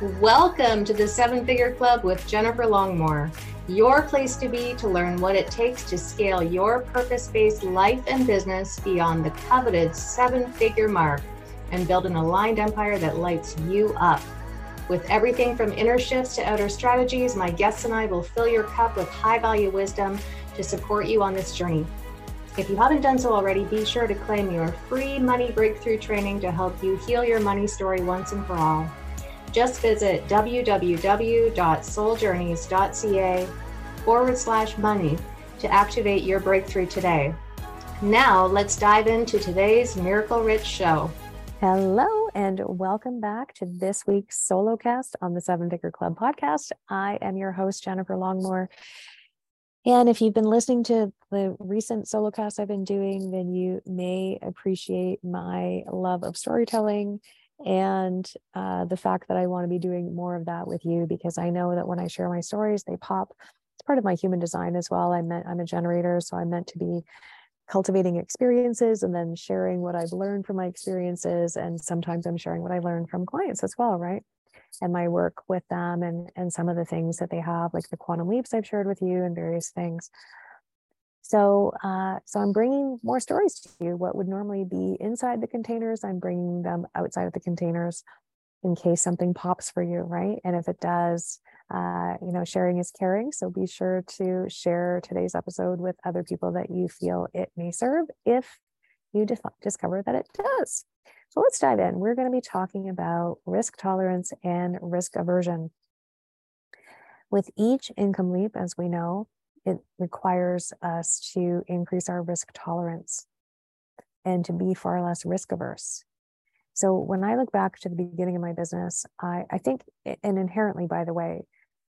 Welcome to the Seven Figure Club with Jennifer Longmore, your place to be to learn what it takes to scale your purpose based life and business beyond the coveted seven figure mark and build an aligned empire that lights you up. With everything from inner shifts to outer strategies, my guests and I will fill your cup with high value wisdom to support you on this journey. If you haven't done so already, be sure to claim your free money breakthrough training to help you heal your money story once and for all. Just visit www.souljourneys.ca forward slash money to activate your breakthrough today. Now, let's dive into today's Miracle Rich show. Hello, and welcome back to this week's solo cast on the Seven Figure Club podcast. I am your host, Jennifer Longmore. And if you've been listening to the recent solo casts I've been doing, then you may appreciate my love of storytelling and uh, the fact that I want to be doing more of that with you because I know that when I share my stories, they pop. It's part of my human design as well. I meant I'm a generator, so I'm meant to be cultivating experiences and then sharing what I've learned from my experiences. And sometimes I'm sharing what I learned from clients as well, right? And my work with them and and some of the things that they have, like the quantum leaps I've shared with you and various things. So, uh, so I'm bringing more stories to you. What would normally be inside the containers, I'm bringing them outside of the containers in case something pops for you, right? And if it does, uh, you know, sharing is caring. So be sure to share today's episode with other people that you feel it may serve if you discover that it does. So let's dive in. We're going to be talking about risk tolerance and risk aversion. With each income leap, as we know, it requires us to increase our risk tolerance and to be far less risk averse. So when I look back to the beginning of my business, I, I think, and inherently, by the way,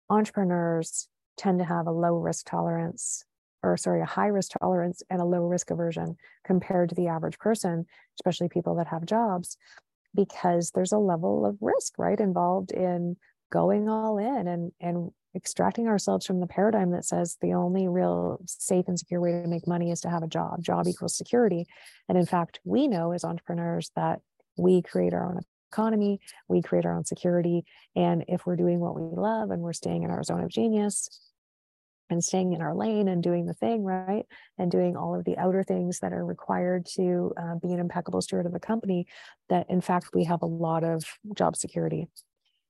entrepreneurs tend to have a low risk tolerance or sorry, a high risk tolerance and a low risk aversion compared to the average person, especially people that have jobs, because there's a level of risk, right, involved in going all in and and extracting ourselves from the paradigm that says the only real safe and secure way to make money is to have a job. Job equals security. And in fact, we know as entrepreneurs that we create our own economy, we create our own security. And if we're doing what we love and we're staying in our zone of genius and staying in our lane and doing the thing, right? And doing all of the outer things that are required to uh, be an impeccable steward of the company, that in fact, we have a lot of job security.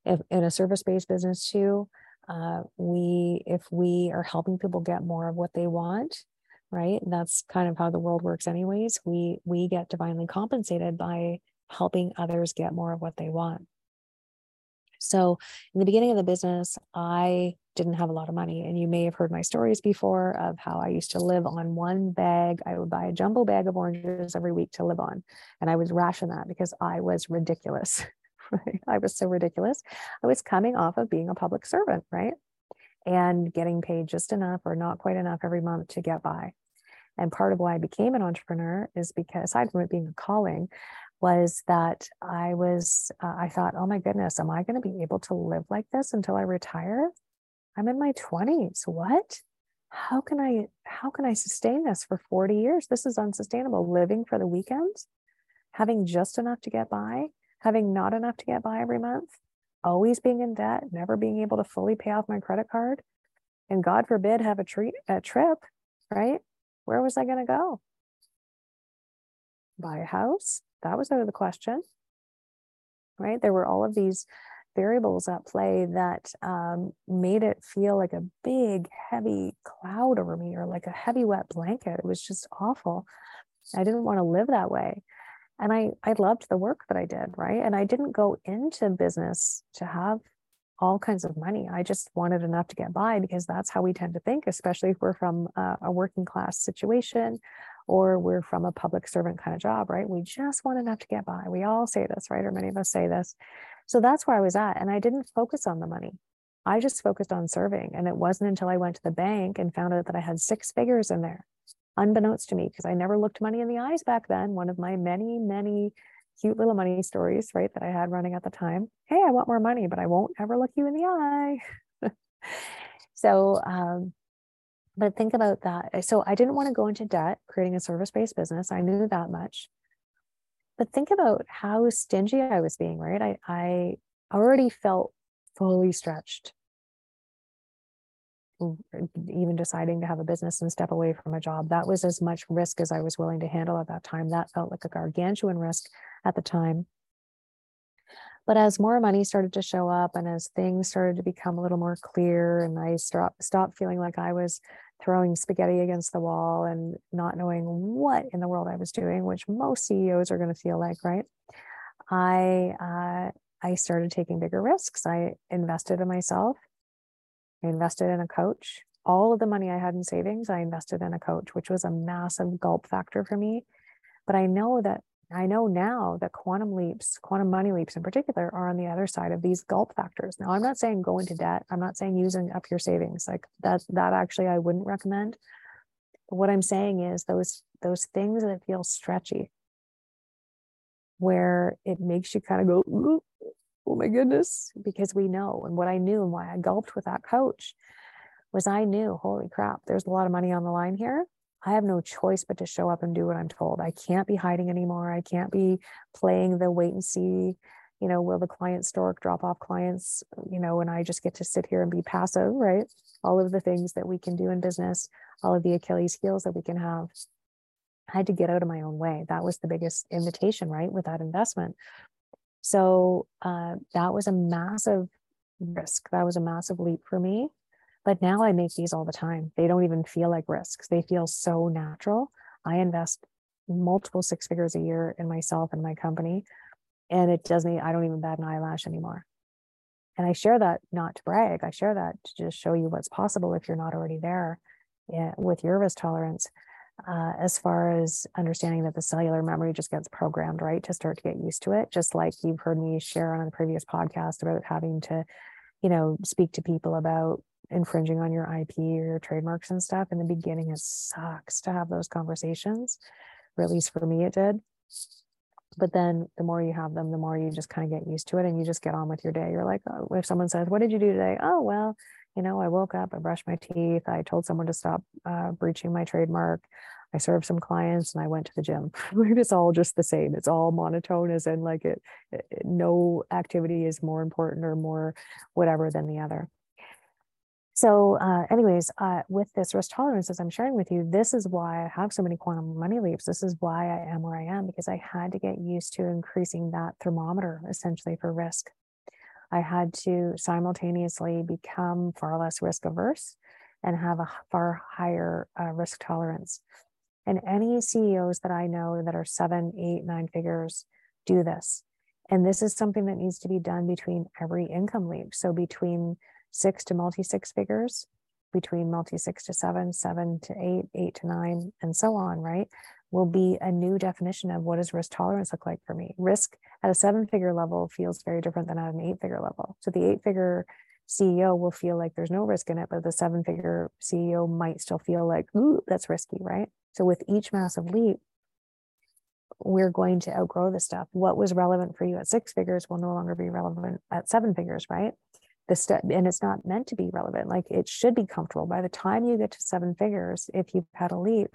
If in a service based business, too, uh, we if we are helping people get more of what they want right that's kind of how the world works anyways we we get divinely compensated by helping others get more of what they want so in the beginning of the business i didn't have a lot of money and you may have heard my stories before of how i used to live on one bag i would buy a jumbo bag of oranges every week to live on and i would ration that because i was ridiculous? I was so ridiculous. I was coming off of being a public servant, right? And getting paid just enough or not quite enough every month to get by. And part of why I became an entrepreneur is because, aside from it being a calling, was that I was, uh, I thought, oh my goodness, am I going to be able to live like this until I retire? I'm in my 20s. What? How can I, how can I sustain this for 40 years? This is unsustainable. Living for the weekends, having just enough to get by, having not enough to get by every month, always being in debt, never being able to fully pay off my credit card, and God forbid have a, treat, a trip, right? Where was I going to go? Buy a house? That was out of the question, right? There were all of these variables at play that um, made it feel like a big, heavy cloud over me or like a heavy, wet blanket. It was just awful. I didn't want to live that way and I I loved the work that I did, right? And I didn't go into business to have all kinds of money. I just wanted enough to get by because that's how we tend to think, especially if we're from a, a working class situation or we're from a public servant kind of job, right? We just want enough to get by. We all say this, right? Or many of us say this. So that's where I was at. And I didn't focus on the money. I just focused on serving. And it wasn't until I went to the bank and found out that I had six figures in there unbeknownst to me, because I never looked money in the eyes back then. One of my many, many cute little money stories, right, that I had running at the time. Hey, I want more money, but I won't ever look you in the eye. so, um, but think about that. So I didn't want to go into debt creating a service based business. I knew that much. But think about how stingy I was being, right? I, I already felt fully stretched even deciding to have a business and step away from a job that was as much risk as i was willing to handle at that time. That felt like a gargantuan risk at the time. But as more money started to show up and as things started to become a little more clear and i stopped stopped feeling like i was throwing spaghetti against the wall and not knowing what in the world i was doing which most ceos are going to feel like right? I uh, i started taking bigger risks. I invested in myself I invested in a coach. All of the money I had in savings, I invested in a coach, which was a massive gulp factor for me. But I know that I know now that quantum leaps, quantum money leaps in particular, are on the other side of these gulp factors. Now, I'm not saying go into debt. I'm not saying using up your savings. Like that, that actually I wouldn't recommend. But what I'm saying is those those things that feel stretchy, where it makes you kind of go, oh my goodness, because we know. And what I knew and why I gulped with that coach was I knew, holy crap, there's a lot of money on the line here. I have no choice but to show up and do what I'm told. I can't be hiding anymore. I can't be playing the wait and see, you know, will the client stork drop off clients, you know, and I just get to sit here and be passive, right? All of the things that we can do in business, all of the Achilles heels that we can have. I had to get out of my own way. That was the biggest invitation, right? With that investment so uh, that was a massive risk. That was a massive leap for me. But now I make these all the time. They don't even feel like risks, they feel so natural. I invest multiple six figures a year in myself and my company. And it doesn't, I don't even bat an eyelash anymore. And I share that not to brag, I share that to just show you what's possible if you're not already there yeah, with your risk tolerance uh, as far as understanding that the cellular memory just gets programmed, right, to start to get used to it. Just like you've heard me share on a previous podcast about having to, you know, speak to people about infringing on your IP or your trademarks and stuff. In the beginning, it sucks to have those conversations, or at least for me, it did. But then the more you have them, the more you just kind of get used to it and you just get on with your day. You're like, oh, if someone says, What did you do today? Oh, well, you know, I woke up, I brushed my teeth, I told someone to stop uh, breaching my trademark. I served some clients and I went to the gym. it's all just the same. It's all monotone, as in like it, it, no activity is more important or more whatever than the other. So, uh, anyways, uh, with this risk tolerance, as I'm sharing with you, this is why I have so many quantum money leaps. This is why I am where I am because I had to get used to increasing that thermometer essentially for risk. I had to simultaneously become far less risk averse and have a far higher uh, risk tolerance. And any CEOs that I know that are seven, eight, nine figures do this. And this is something that needs to be done between every income leap. So between six to multi six figures, between multi six to seven, seven to eight, eight to nine, and so on, right? Will be a new definition of what does risk tolerance look like for me. Risk at a seven figure level feels very different than at an eight figure level. So the eight figure CEO will feel like there's no risk in it, but the seven figure CEO might still feel like, ooh, that's risky, right? So with each massive leap, we're going to outgrow the stuff. What was relevant for you at six figures will no longer be relevant at seven figures, right? The step, and it's not meant to be relevant. Like it should be comfortable. By the time you get to seven figures, if you've had a leap,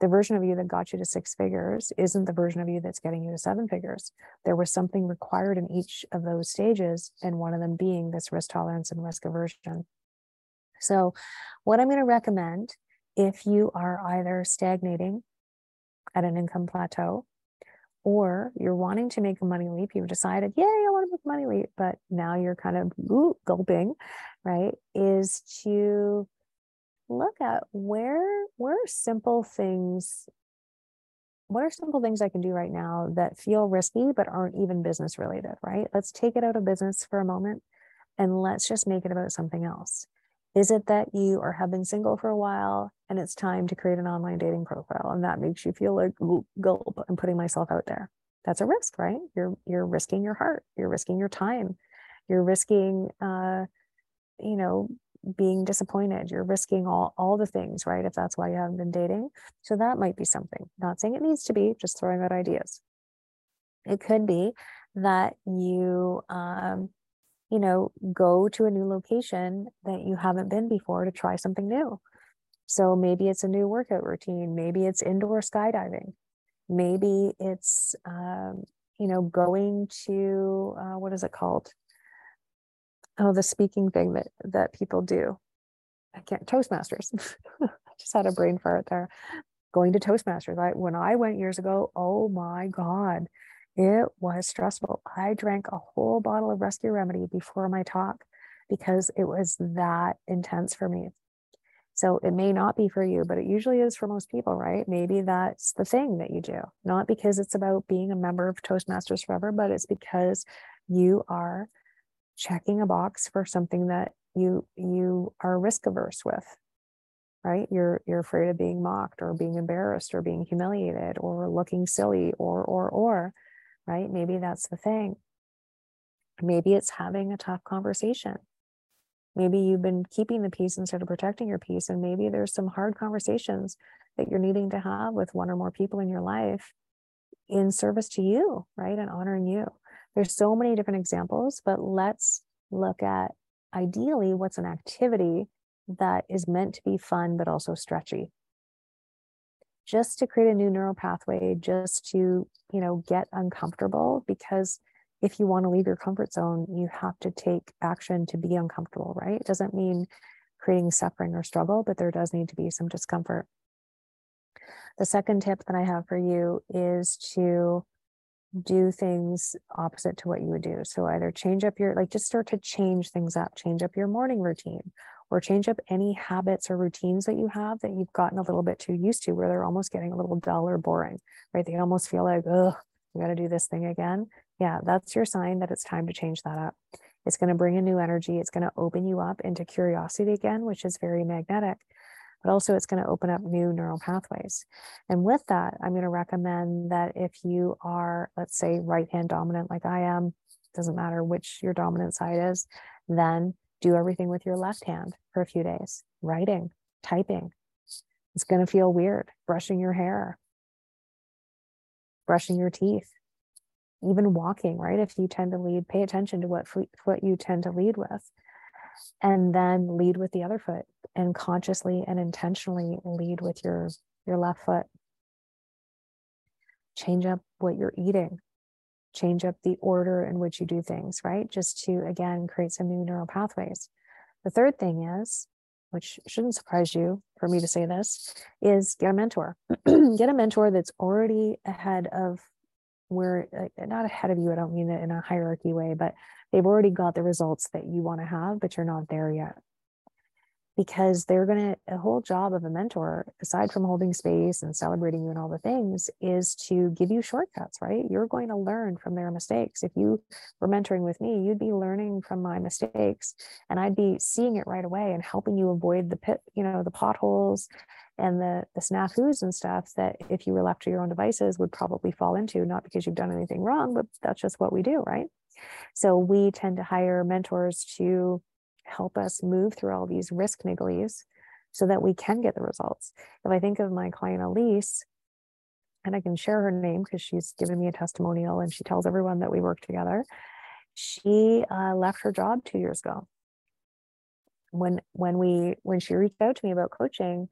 the version of you that got you to six figures isn't the version of you that's getting you to seven figures. There was something required in each of those stages, and one of them being this risk tolerance and risk aversion. So, what I'm going to recommend if you are either stagnating at an income plateau or you're wanting to make a money leap, you've decided, yay, I want to make a money leap, but now you're kind of ooh, gulping, right? Is to look at where where are simple things what are simple things I can do right now that feel risky but aren't even business related, right? Let's take it out of business for a moment and let's just make it about something else. Is it that you are have been single for a while and it's time to create an online dating profile and that makes you feel like gulp, I'm putting myself out there. That's a risk, right? You're you're risking your heart, you're risking your time, you're risking uh, you know, being disappointed you're risking all all the things right if that's why you haven't been dating. So that might be something. Not saying it needs to be just throwing out ideas. It could be that you um you know go to a new location that you haven't been before to try something new. So maybe it's a new workout routine maybe it's indoor skydiving maybe it's um, you know going to uh, what is it called oh, the speaking thing that that people do. I can't Toastmasters. I just had a brain fart there. Going to Toastmasters. I when I went years ago, oh my God, it was stressful. I drank a whole bottle of rescue remedy before my talk because it was that intense for me. So it may not be for you, but it usually is for most people, right? Maybe that's the thing that you do, not because it's about being a member of Toastmasters Forever, but it's because you are checking a box for something that you you are risk averse with right? You're you're afraid of being mocked or being embarrassed or being humiliated or looking silly or or or right? Maybe that's the thing. Maybe it's having a tough conversation. Maybe you've been keeping the peace instead of protecting your peace and maybe there's some hard conversations that you're needing to have with one or more people in your life in service to you right? And honoring you there's so many different examples, but let's look at ideally what's an activity that is meant to be fun, but also stretchy. Just to create a new neural pathway, just to, you know, get uncomfortable because if you want to leave your comfort zone, you have to take action to be uncomfortable, right? It doesn't mean creating suffering or struggle, but there does need to be some discomfort. The second tip that I have for you is to do things opposite to what you would do. So either change up your, like just start to change things up, change up your morning routine or change up any habits or routines that you have that you've gotten a little bit too used to where they're almost getting a little dull or boring, right? They almost feel like, oh, we got to do this thing again. Yeah, that's your sign that it's time to change that up. It's going to bring a new energy. It's going to open you up into curiosity again, which is very magnetic but also it's going to open up new neural pathways. And with that, I'm going to recommend that if you are, let's say, right hand dominant, like I am, doesn't matter which your dominant side is, then do everything with your left hand for a few days, writing, typing. It's going to feel weird, brushing your hair, brushing your teeth, even walking, right? If you tend to lead, pay attention to what foot you tend to lead with and then lead with the other foot and consciously and intentionally lead with your your left foot. Change up what you're eating. Change up the order in which you do things right? Just to again create some new neural pathways. The third thing is which shouldn't surprise you for me to say this is get a mentor. Get a mentor that's already ahead of where not ahead of you i don't mean it in a hierarchy way but they've already got the results that you want to have, but you're not there yet. Because they're going to, a whole job of a mentor, aside from holding space and celebrating you and all the things, is to give you shortcuts, right? You're going to learn from their mistakes. If you were mentoring with me, you'd be learning from my mistakes and I'd be seeing it right away and helping you avoid the pit, you know, the potholes and the the snafus and stuff that if you were left to your own devices would probably fall into, not because you've done anything wrong, but that's just what we do, right? So we tend to hire mentors to help us move through all these risk nigglies so that we can get the results. If I think of my client Elise, and I can share her name because she's given me a testimonial and she tells everyone that we work together. She uh, left her job two years ago. When when we when she reached out to me about coaching,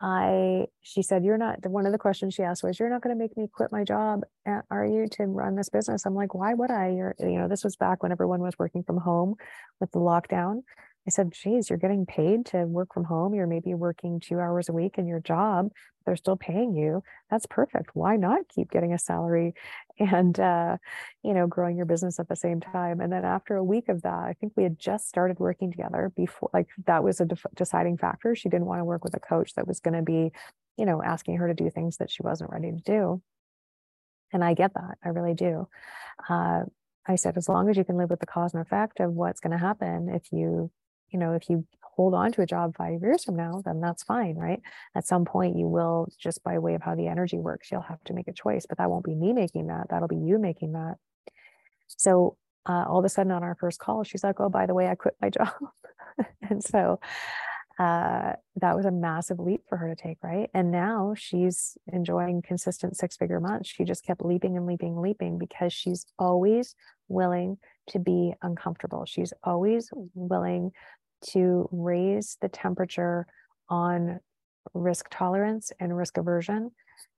I she said, You're not one of the questions she asked was, You're not going to make me quit my job, are you, to run this business? I'm like, Why would I? You're, you know, this was back when everyone was working from home with the lockdown. I said, geez, you're getting paid to work from home. You're maybe working two hours a week in your job. They're still paying you. That's perfect. Why not keep getting a salary and, uh, you know, growing your business at the same time? And then after a week of that, I think we had just started working together before, like that was a def- deciding factor. She didn't want to work with a coach that was going to be, you know, asking her to do things that she wasn't ready to do. And I get that. I really do. Uh, I said, as long as you can live with the cause and effect of what's going to happen if you you know, if you hold on to a job five years from now, then that's fine, right? At some point, you will, just by way of how the energy works, you'll have to make a choice, but that won't be me making that. That'll be you making that. So uh, all of a sudden on our first call, she's like, oh, by the way, I quit my job. and so uh, that was a massive leap for her to take, right? And now she's enjoying consistent six figure months. She just kept leaping and leaping, and leaping because she's always willing to be uncomfortable. She's always willing to raise the temperature on risk tolerance and risk aversion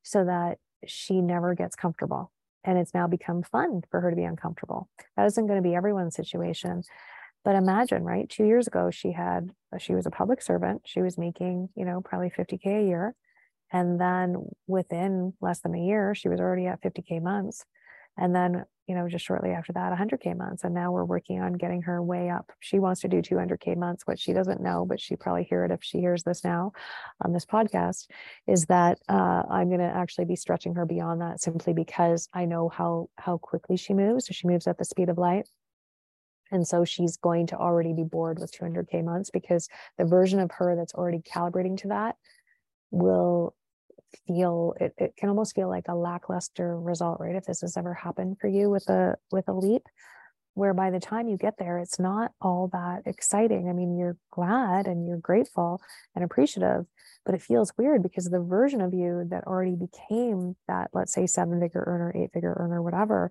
so that she never gets comfortable. And it's now become fun for her to be uncomfortable. That isn't going to be everyone's situation. But imagine, right? Two years ago, she had, she was a public servant. She was making, you know, probably 50K a year. And then within less than a year, she was already at 50K months. And then, you know, just shortly after that, 100K months. And now we're working on getting her way up. She wants to do 200K months. What she doesn't know, but she probably hear it if she hears this now on this podcast, is that uh, I'm going to actually be stretching her beyond that simply because I know how how quickly she moves. So she moves at the speed of light. And so she's going to already be bored with 200K months because the version of her that's already calibrating to that will feel it, it can almost feel like a lackluster result right if this has ever happened for you with a with a leap where by the time you get there it's not all that exciting. I mean you're glad and you're grateful and appreciative but it feels weird because the version of you that already became that let's say seven figure earner eight figure earner whatever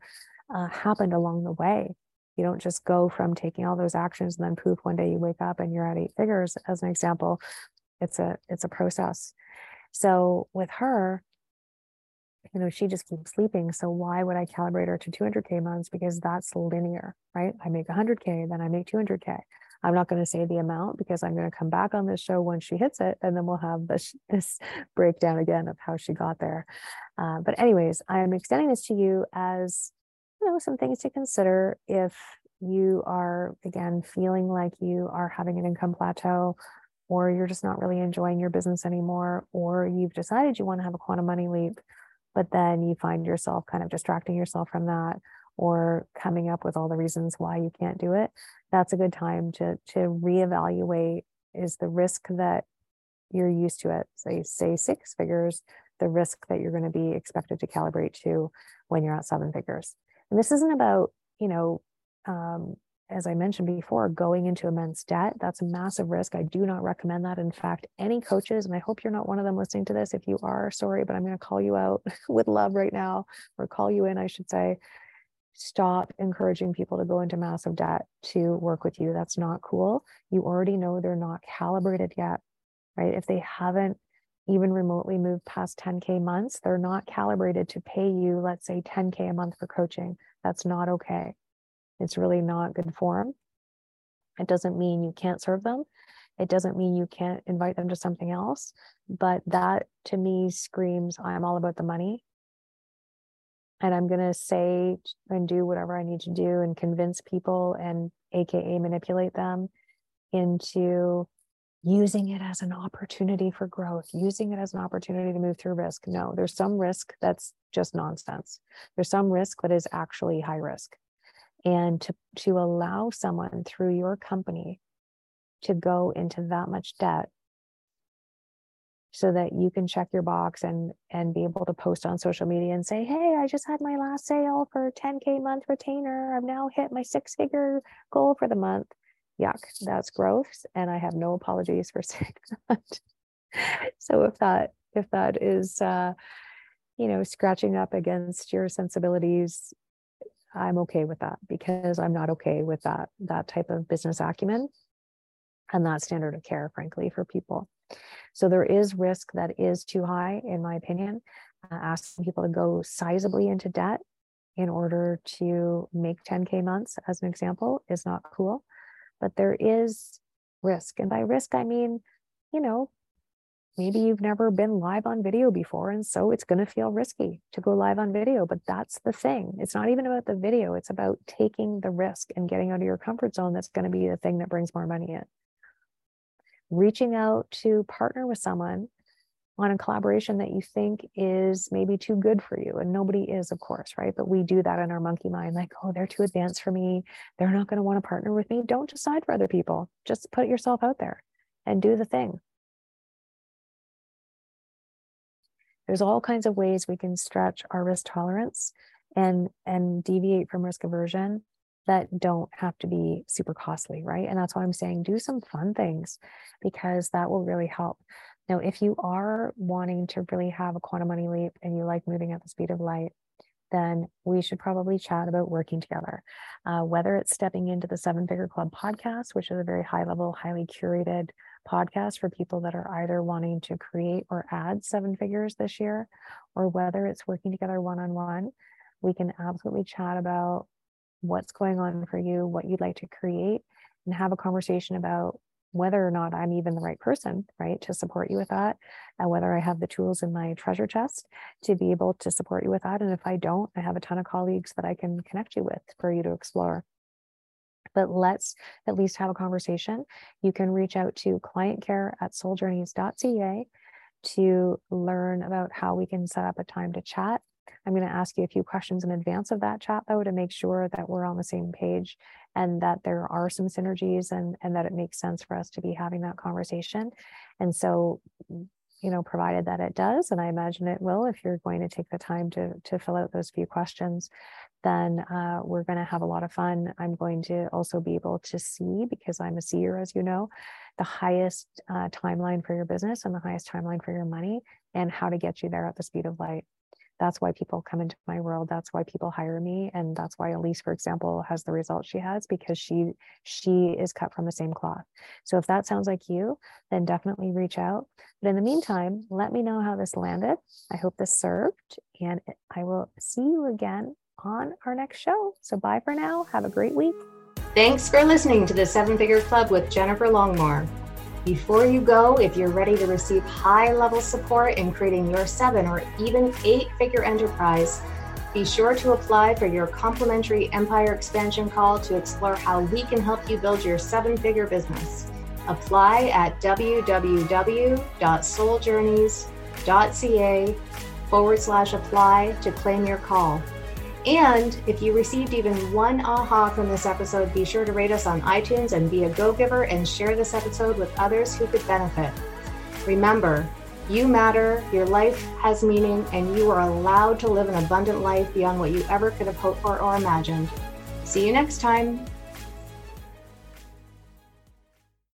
uh, happened along the way. You don't just go from taking all those actions and then poof one day you wake up and you're at eight figures as an example. It's a it's a process so with her, you know, she just keeps sleeping. So why would I calibrate her to 200K months? Because that's linear, right? I make 100K, then I make 200K. I'm not going to say the amount because I'm going to come back on this show when she hits it, and then we'll have this this breakdown again of how she got there. Uh, but anyways, I'm extending this to you as you know some things to consider if you are again feeling like you are having an income plateau or you're just not really enjoying your business anymore, or you've decided you want to have a quantum money leap, but then you find yourself kind of distracting yourself from that or coming up with all the reasons why you can't do it, that's a good time to to reevaluate is the risk that you're used to it, say say six figures, the risk that you're going to be expected to calibrate to when you're at seven figures. And this isn't about, you know, um, as I mentioned before, going into immense debt, that's a massive risk. I do not recommend that. In fact, any coaches, and I hope you're not one of them listening to this. If you are, sorry, but I'm going to call you out with love right now, or call you in, I should say. Stop encouraging people to go into massive debt to work with you. That's not cool. You already know they're not calibrated yet, right? If they haven't even remotely moved past 10K months, they're not calibrated to pay you, let's say 10K a month for coaching. That's not okay it's really not good form. It doesn't mean you can't serve them. It doesn't mean you can't invite them to something else. But that to me screams, I'm all about the money. And I'm going to say and do whatever I need to do and convince people and AKA manipulate them into using it as an opportunity for growth, using it as an opportunity to move through risk. No, there's some risk that's just nonsense. There's some risk that is actually high risk and to to allow someone through your company to go into that much debt so that you can check your box and and be able to post on social media and say hey i just had my last sale for 10k month retainer. I've now hit my six figure goal for the month. Yuck that's gross and i have no apologies for saying that. So if that if that is uh you know scratching up against your sensibilities I'm okay with that because I'm not okay with that that type of business acumen and that standard of care, frankly, for people. So there is risk that is too high, in my opinion. Uh, asking people to go sizably into debt in order to make 10K months, as an example, is not cool. But there is risk. And by risk, I mean, you know, maybe you've never been live on video before and so it's going to feel risky to go live on video but that's the thing. It's not even about the video it's about taking the risk and getting out of your comfort zone that's going to be the thing that brings more money in. Reaching out to partner with someone on a collaboration that you think is maybe too good for you and nobody is of course right? But we do that in our monkey mind like oh they're too advanced for me. They're not going to want to partner with me. Don't decide for other people. Just put yourself out there and do the thing there's all kinds of ways we can stretch our risk tolerance and and deviate from risk aversion that don't have to be super costly right and that's why i'm saying do some fun things because that will really help now if you are wanting to really have a quantum money leap and you like moving at the speed of light then we should probably chat about working together. Uh, whether it's stepping into the Seven Figure Club podcast, which is a very high level, highly curated podcast for people that are either wanting to create or add seven figures this year, or whether it's working together one on one, we can absolutely chat about what's going on for you, what you'd like to create, and have a conversation about whether or not I'm even the right person, right, to support you with that, and whether I have the tools in my treasure chest to be able to support you with that. And if I don't, I have a ton of colleagues that I can connect you with for you to explore. But let's at least have a conversation. You can reach out to clientcare at souljourneys.ca to learn about how we can set up a time to chat. I'm going to ask you a few questions in advance of that chat, though, to make sure that we're on the same page and that there are some synergies and, and that it makes sense for us to be having that conversation. And so, you know, provided that it does, and I imagine it will, if you're going to take the time to, to fill out those few questions, then uh, we're going to have a lot of fun. I'm going to also be able to see, because I'm a seer, as you know, the highest uh, timeline for your business and the highest timeline for your money and how to get you there at the speed of light that's why people come into my world that's why people hire me and that's why elise for example has the results she has because she she is cut from the same cloth. So if that sounds like you then definitely reach out. But in the meantime let me know how this landed. I hope this served and i will see you again on our next show. So bye for now. Have a great week. Thanks for listening to the seven figure club with jennifer longmore before you go, if you're ready to receive high level support in creating your seven or even eight figure enterprise, be sure to apply for your complimentary Empire Expansion Call to explore how we can help you build your seven figure business. Apply at www.souljourneys.ca forward slash apply to claim your call. And if you received even one aha from this episode, be sure to rate us on iTunes and be a go giver and share this episode with others who could benefit. Remember, you matter, your life has meaning, and you are allowed to live an abundant life beyond what you ever could have hoped for or imagined. See you next time.